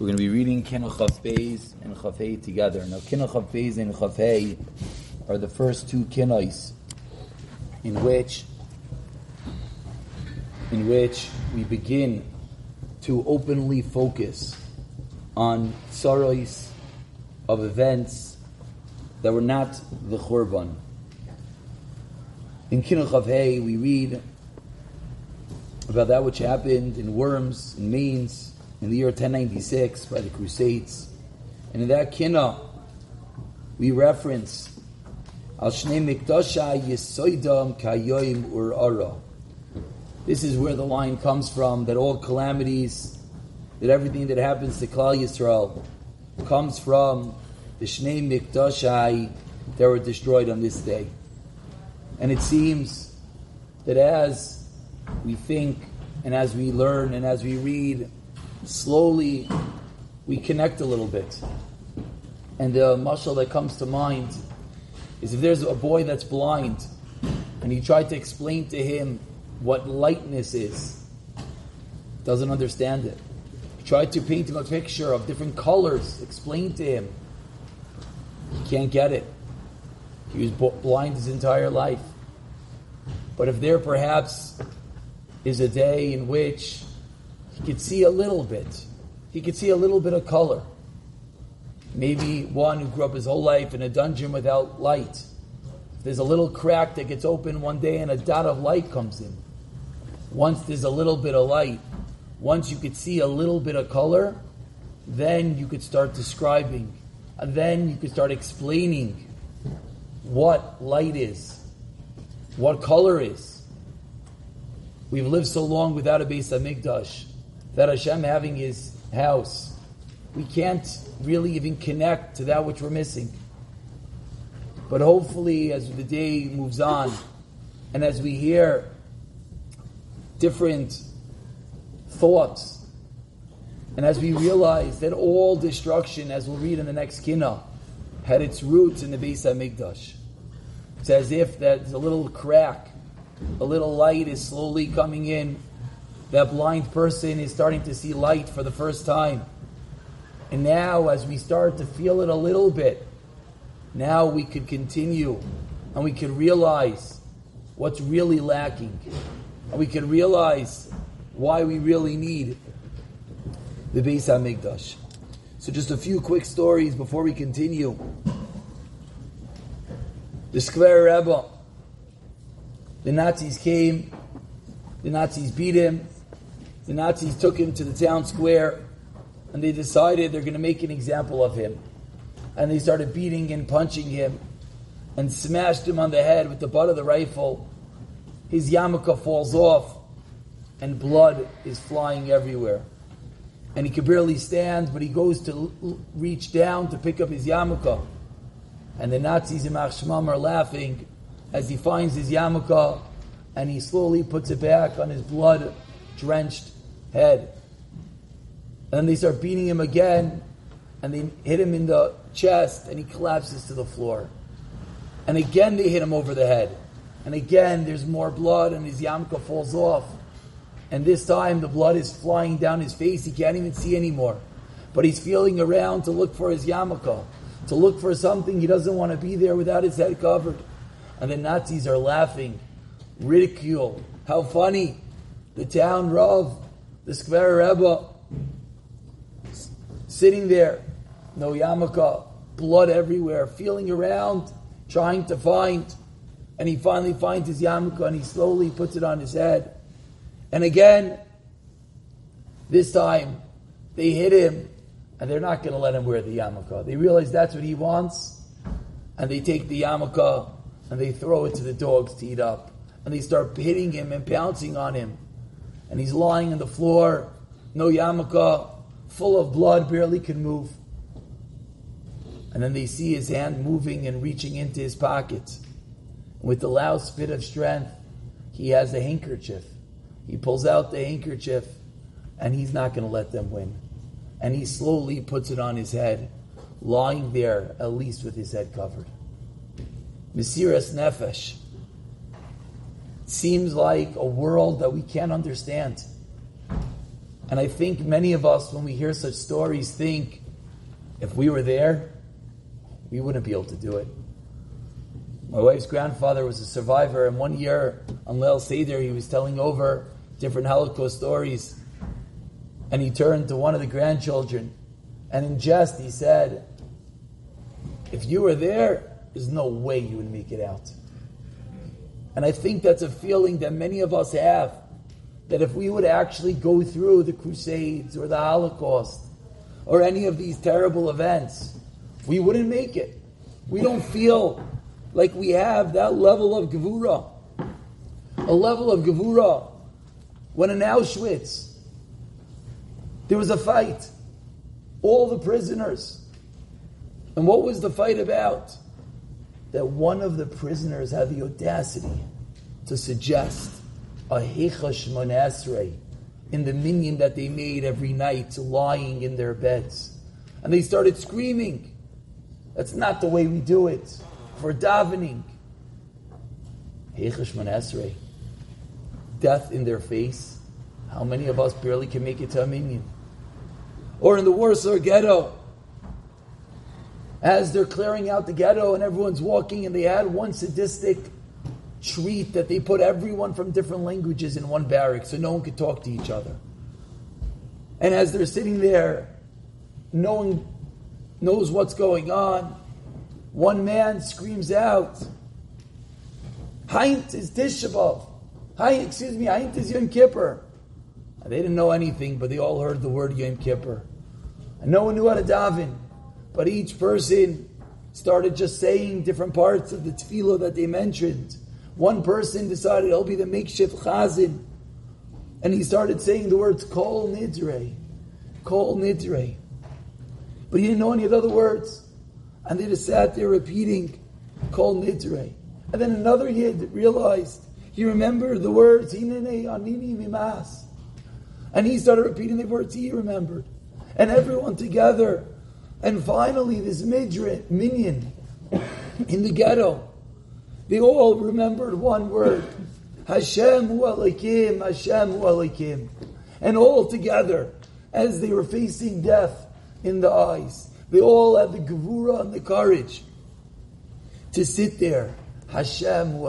We're going to be reading Kinuch Chav Beis and Chafei together. Now, Kinuch Chav Beis and Chafei are the first two kinos in which in which we begin to openly focus on sorrows of events that were not the Churban. In Kinuch we read about that which happened in Worms, in Mainz, in the year 1096 by the Crusades. And in that kina, we reference Al Shnei Mikdasha Yisoidam Kayoim Ur Ara. This is where the line comes from that all calamities, that everything that happens to Klal Yisrael comes from the Shnei Mikdashai that were destroyed on this day. And it seems that as we think and as we learn and as we read slowly we connect a little bit. And the mashal that comes to mind is if there's a boy that's blind and you try to explain to him what lightness is, doesn't understand it. You try to paint him a picture of different colors, explain to him. He can't get it. He was blind his entire life. But if there perhaps is a day in which he could see a little bit. He could see a little bit of color. Maybe one who grew up his whole life in a dungeon without light. There's a little crack that gets open one day and a dot of light comes in. Once there's a little bit of light, once you could see a little bit of color, then you could start describing. And then you could start explaining what light is, what color is. We've lived so long without a Beis Hamikdash that Hashem having His house, we can't really even connect to that which we're missing. But hopefully, as the day moves on, and as we hear different thoughts, and as we realize that all destruction, as we'll read in the next kina, had its roots in the Beis Hamikdash. It's as if there's a little crack, a little light is slowly coming in that blind person is starting to see light for the first time. And now, as we start to feel it a little bit, now we could continue and we could realize what's really lacking. And we could realize why we really need the Beis HaMikdash. So just a few quick stories before we continue. The Square Rebbe, the Nazis came, the Nazis beat him, the Nazis took him to the town square and they decided they're going to make an example of him. And they started beating and punching him and smashed him on the head with the butt of the rifle. His yarmulke falls off and blood is flying everywhere. And he can barely stand, but he goes to reach down to pick up his yarmulke. And the Nazis yimach shemam are laughing as he finds his yarmulke and he slowly puts it back on his blood drenched head. And they start beating him again, and they hit him in the chest, and he collapses to the floor. And again they hit him over the head. And again there's more blood, and his yarmulke falls off. And this time the blood is flying down his face. He can't even see anymore. But he's feeling around to look for his yarmulke, to look for something. He doesn't want to be there without his head covered. And the Nazis are laughing, ridicule. How funny. The town Rav the Square Rebbe sitting there, no yarmulke, blood everywhere, feeling around, trying to find, and he finally finds his yarmulke and he slowly puts it on his head. And again, this time, they hit him and they're not going to let him wear the yarmulke. They realize that's what he wants, and they take the yarmulke and they throw it to the dogs to eat up. And they start hitting him and pouncing on him and he's lying on the floor, no yarmulke, full of blood, barely can move. And then they see his hand moving and reaching into his pocket. With the loud bit of strength, he has a handkerchief. He pulls out the handkerchief, and he's not going to let them win. And he slowly puts it on his head, lying there, at least with his head covered. Mesiras Nefesh seems like a world that we can't understand. And I think many of us, when we hear such stories, think if we were there, we wouldn't be able to do it. My wife's grandfather was a survivor, and one year on Leil Seder, he was telling over different Holocaust stories. And he turned to one of the grandchildren, and in jest, he said, If you were there, there's no way you would make it out. And I think that's a feeling that many of us have that if we would actually go through the Crusades or the Holocaust or any of these terrible events, we wouldn't make it. We don't feel like we have that level of Gevura. A level of Gevura when in Auschwitz there was a fight. All the prisoners. And what was the fight about? That one of the prisoners had the audacity to suggest a Heicha Shemoneh Esrei in the minyan that they made every night lying in their beds. And they started screaming. That's not the way we do it. For davening. Heicha Shemoneh Esrei. Death in their face. How many of us barely can make it to a minyan? Or in the Warsaw ghetto. As they're clearing out the ghetto and everyone's walking and they had one sadistic treat that they put everyone from different languages in one barrack so no one could talk to each other. And as they're sitting there, no one knows what's going on. One man screams out, Haint is Tisha B'Av. Haint, excuse me, Haint is Yom Kippur. They didn't know anything, but they all heard the word Yom Kippur. And no one knew how to daven. But each person started just saying different parts of the tefillah that they mentioned. One person decided he'll be the makeshift chazan, and he started saying the words kol nidre, kol nidre. But he didn't know any of the other words, and they just sat there repeating kol nidre. And then another yid realized he remembered the words hineni he'ani mimaas, and he started repeating the words he remembered, and everyone together. And finally, this midra, minyan in the ghetto they all remembered one word. Hashem hu Hashem hu And all together, as they were facing death in the eyes, they all had the gevura and the courage to sit there. Hashem hu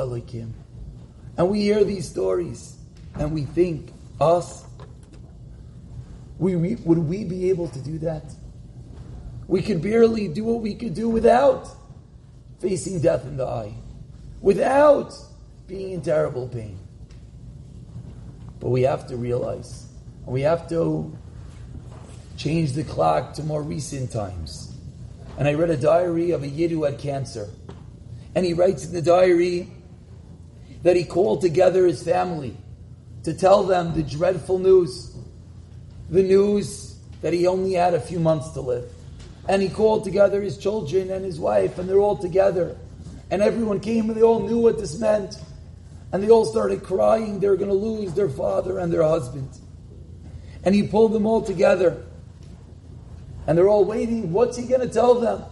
And we hear these stories, and we think, us, we, we, would we be able to do that? We could barely do what we could do without facing death in the eye without being in terrible pain. But we have to realize, and we have to change the clock to more recent times. And I read a diary of a Yid who had cancer. And he writes in the diary that he called together his family to tell them the dreadful news. The news that he only had a few months to live. And he called together his children and his wife, and they're all together and everyone came and they all knew what this meant. And they all started crying they're going to lose their father and their husband. And he pulled them all together. And they're all waiting. What's he going to tell them?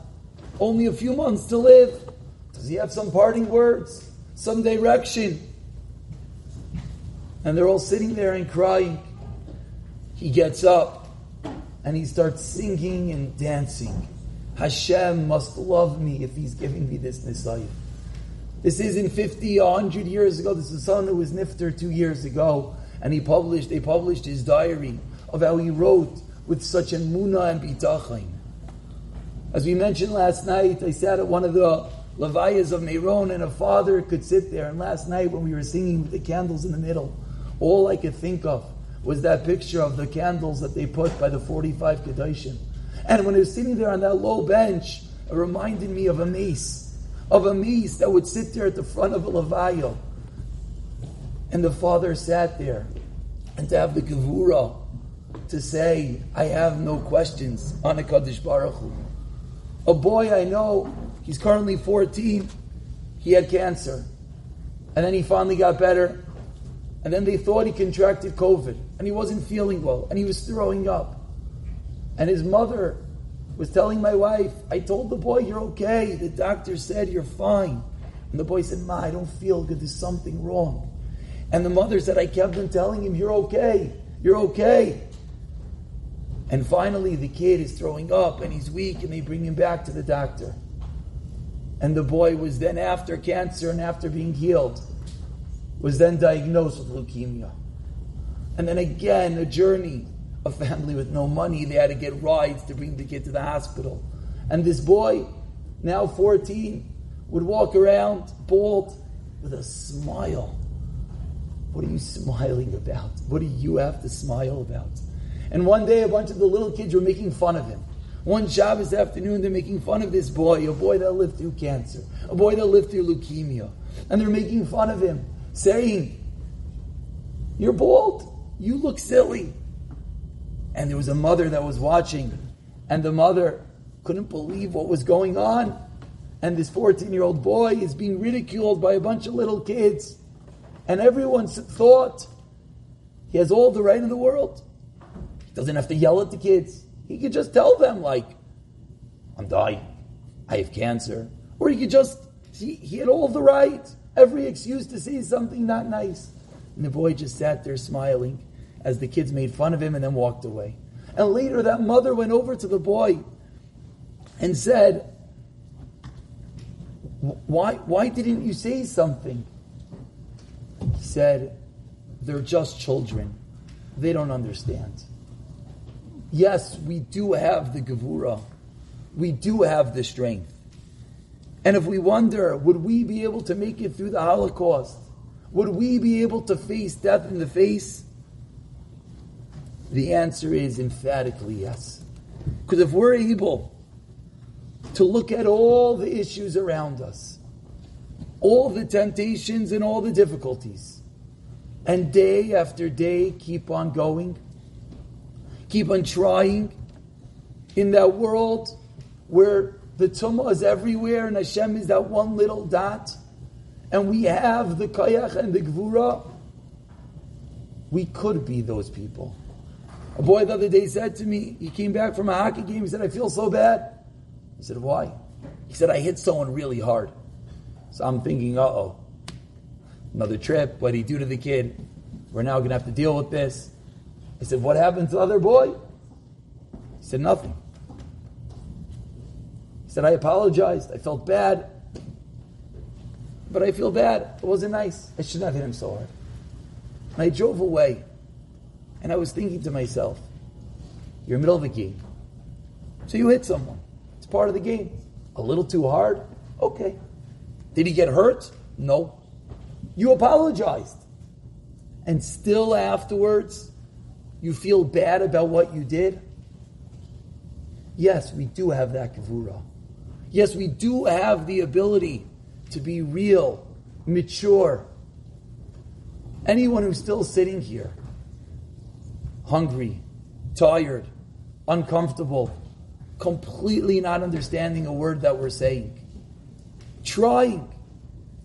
Only a few months to live. Does he have some parting words? Some direction? And they're all sitting there and crying. He gets up and he starts singing and dancing. Hashem must love me if He's giving me this nisayim. This isn't 50, 100 years ago. This is someone who was nifter two years ago, and he published, they published his diary of how he wrote with such an muna and bitachon. As we mentioned last night, I sat at one of the levayas of Meron, and a father could sit there. And last night, when we were singing with the candles in the middle, all I could think of was that picture of the candles that they put by the 45 Kedoshim and when he was sitting there on that low bench, it reminded me of a mace, of a mace that would sit there at the front of a lavayo. And the father sat there, and to have the gevura to say, "I have no questions." On a Kaddish Baruch Hu. A boy I know, he's currently 14. He had cancer, and then he finally got better. And then they thought he contracted COVID, and he wasn't feeling well, and he was throwing up. And his mother was telling my wife, I told the boy, you're okay. The doctor said you're fine. And the boy said, Ma, I don't feel good. There's something wrong. And the mother said, I kept on telling him, you're okay. You're okay. And finally, the kid is throwing up and he's weak, and they bring him back to the doctor. And the boy was then, after cancer and after being healed, was then diagnosed with leukemia. And then again, a journey, a family with no money, they had to get rides to bring the kid to the hospital. And this boy, now 14, would walk around bald with a smile. What are you smiling about? What do you have to smile about? And one day, a bunch of the little kids were making fun of him. One Shabbos afternoon, they're making fun of this boy, a boy that lived through cancer, a boy that lived through leukemia. And they're making fun of him, saying, You're bald. You look silly. And there was a mother that was watching, and the mother couldn't believe what was going on. And this 14 year old boy is being ridiculed by a bunch of little kids. And everyone thought he has all the right in the world. He doesn't have to yell at the kids. He could just tell them, like, I'm dying. I have cancer. Or he could just, he, he had all the right, every excuse to say something not nice. And the boy just sat there smiling as the kids made fun of him and then walked away. And later, that mother went over to the boy and said, why, why didn't you say something? He said, They're just children. They don't understand. Yes, we do have the Gevura. We do have the strength. And if we wonder, would we be able to make it through the Holocaust? Would we be able to face death in the face? The answer is emphatically yes. Because if we're able to look at all the issues around us, all the temptations and all the difficulties, and day after day keep on going, keep on trying in that world where the tumah is everywhere and Hashem is that one little dot, and we have the kayach and the gvura, we could be those people. A boy the other day said to me, he came back from a hockey game, he said, I feel so bad. I said, Why? He said, I hit someone really hard. So I'm thinking, uh oh. Another trip. What did he do to the kid? We're now going to have to deal with this. I said, What happened to the other boy? He said, Nothing. Said, I apologized. I felt bad. But I feel bad. It wasn't nice. I should not hit him so hard. And I drove away. And I was thinking to myself, You're in the middle of a game. So you hit someone It's part of the game. A little too hard? Okay. Did he get hurt? No. You apologized. And still afterwards, you feel bad about what you did? Yes, we do have that gevura. Yes, we do have the ability to be real, mature. Anyone who's still sitting here, hungry, tired, uncomfortable, completely not understanding a word that we're saying. Trying.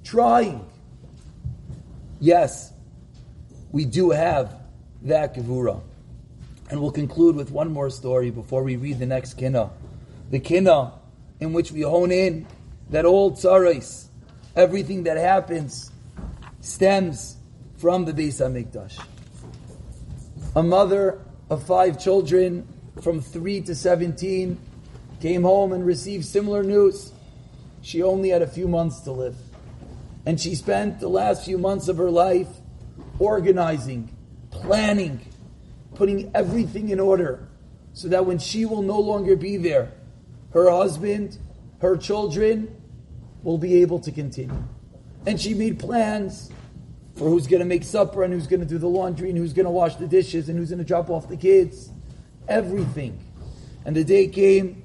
Trying. Yes, we do have that Gevura. And we'll conclude with one more story before we read the next kina. The kina in which we hone in that all tsarais, everything that happens stems from the Beis Hamikdash. A mother of five children from 3 to 17 came home and received similar news. She only had a few months to live. And she spent the last few months of her life organizing, planning, putting everything in order so that when she will no longer be there, her husband, her children will be able to continue. And she made plans for who's going to make supper and who's going to do the laundry and who's going to wash the dishes and who's going to drop off the kids. Everything. And the day came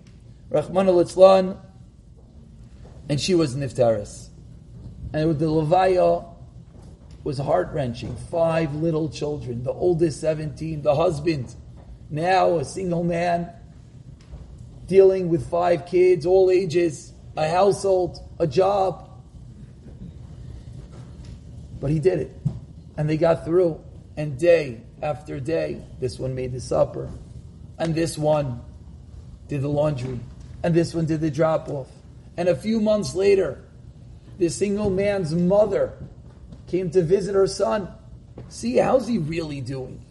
Rahman al and she was Niftaris. And the Levaya was heart wrenching. Five little children, the oldest 17, the husband, now a single man, dealing with five kids, all ages, a household, a job. But he did it. And they got through. And day after day, this one made the supper. And this one did the laundry and this one did the drop off. And a few months later, this single man's mother came to visit her son. See, how's he really doing?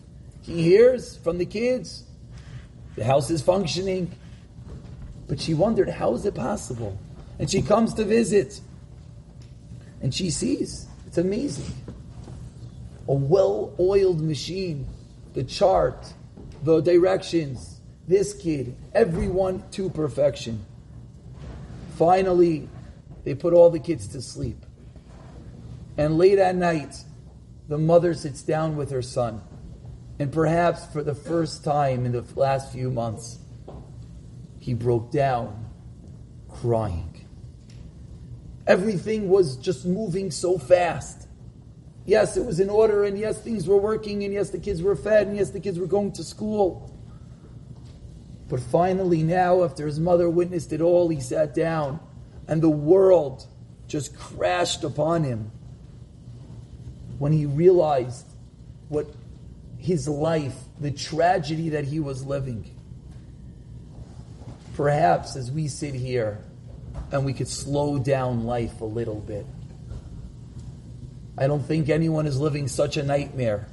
He hears from the kids. The house is functioning. But she wondered, how is it possible? And she comes to visit. And she sees. It's amazing. A well oiled machine, the chart, the directions, this kid, everyone to perfection. Finally, they put all the kids to sleep. And late at night, the mother sits down with her son. And perhaps for the first time in the last few months, he broke down crying. Everything was just moving so fast. Yes, it was in order, and yes, things were working, and yes, the kids were fed, and yes, the kids were going to school. But finally, now, after his mother witnessed it all, he sat down, and the world just crashed upon him when he realized what his life, the tragedy that he was living. Perhaps as we sit here and we could slow down life a little bit. I don't think anyone is living such a nightmare.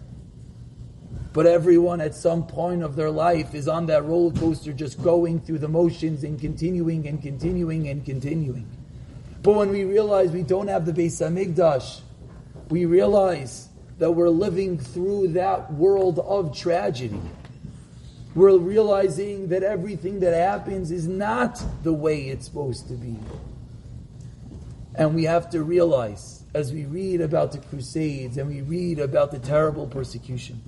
But everyone at some point of their life is on that roller coaster just going through the motions and continuing and continuing and continuing. But when we realize we don't have the Beis Hamikdash, we realize that we're living through that world of tragedy. We're realizing that everything that happens is not the way it's supposed to be. And we have to realize, as we read about the Crusades and we read about the terrible persecution,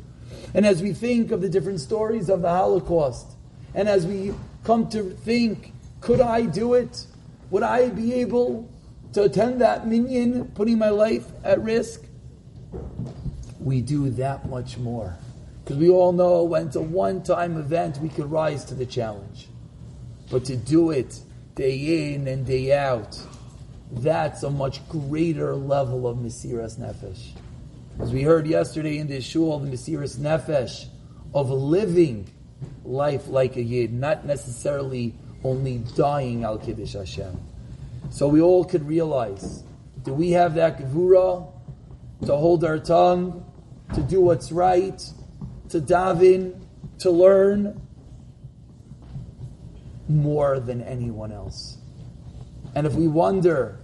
and as we think of the different stories of the Holocaust, and as we come to think, could I do it? Would I be able to attend that minyan, putting my life at risk? We do that much more. Because we all know when it's a one time event, we could rise to the challenge. But to do it day in and day out, that's a much greater level of Mesiras Nefesh. As we heard yesterday in the shul, the Mesiras Nefesh of living life like a Yid, not necessarily only dying al Kiddush Hashem. So we all could realize, do we have that gevura to hold our tongue, to do what's right, to daven, to learn more than anyone else. And if we wonder,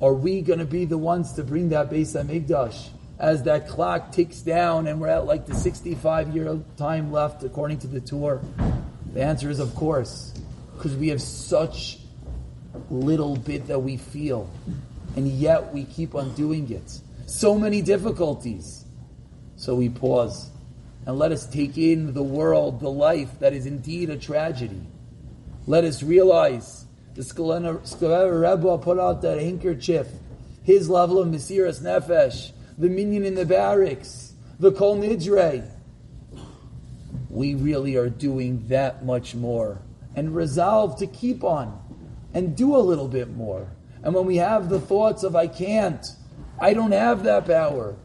are we going to be the ones to bring that Beis Hamikdash as that clock ticks down and we're at like the 65 year time left according to the tour? The answer is of course, because we have such little bit that we feel, and yet we keep on doing it. So many difficulties. So we pause and let us take in the world, the life that is indeed a tragedy. Let us realize the Skelener Rebbe put out that handkerchief, his level of Mesiras Nefesh, the minion in the barracks, the Kol Nidre. We really are doing that much more and resolve to keep on and do a little bit more. And when we have the thoughts of, I can't, I don't have that power,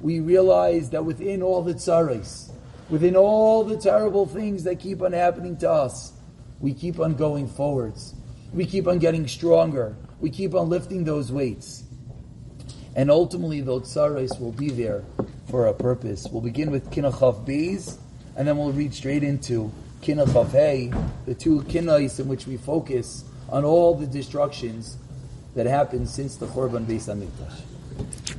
we realize that within all the tzaris, within all the terrible things that keep on happening to us, we keep on going forwards. We keep on getting stronger. We keep on lifting those weights. And ultimately, those tzaris will be there for a purpose. We'll begin with Kinachav Beis, and then we'll read straight into Kinachav Hey, the two kinais in which we focus on all the destructions that happened since the Churban Beis Hamikdash.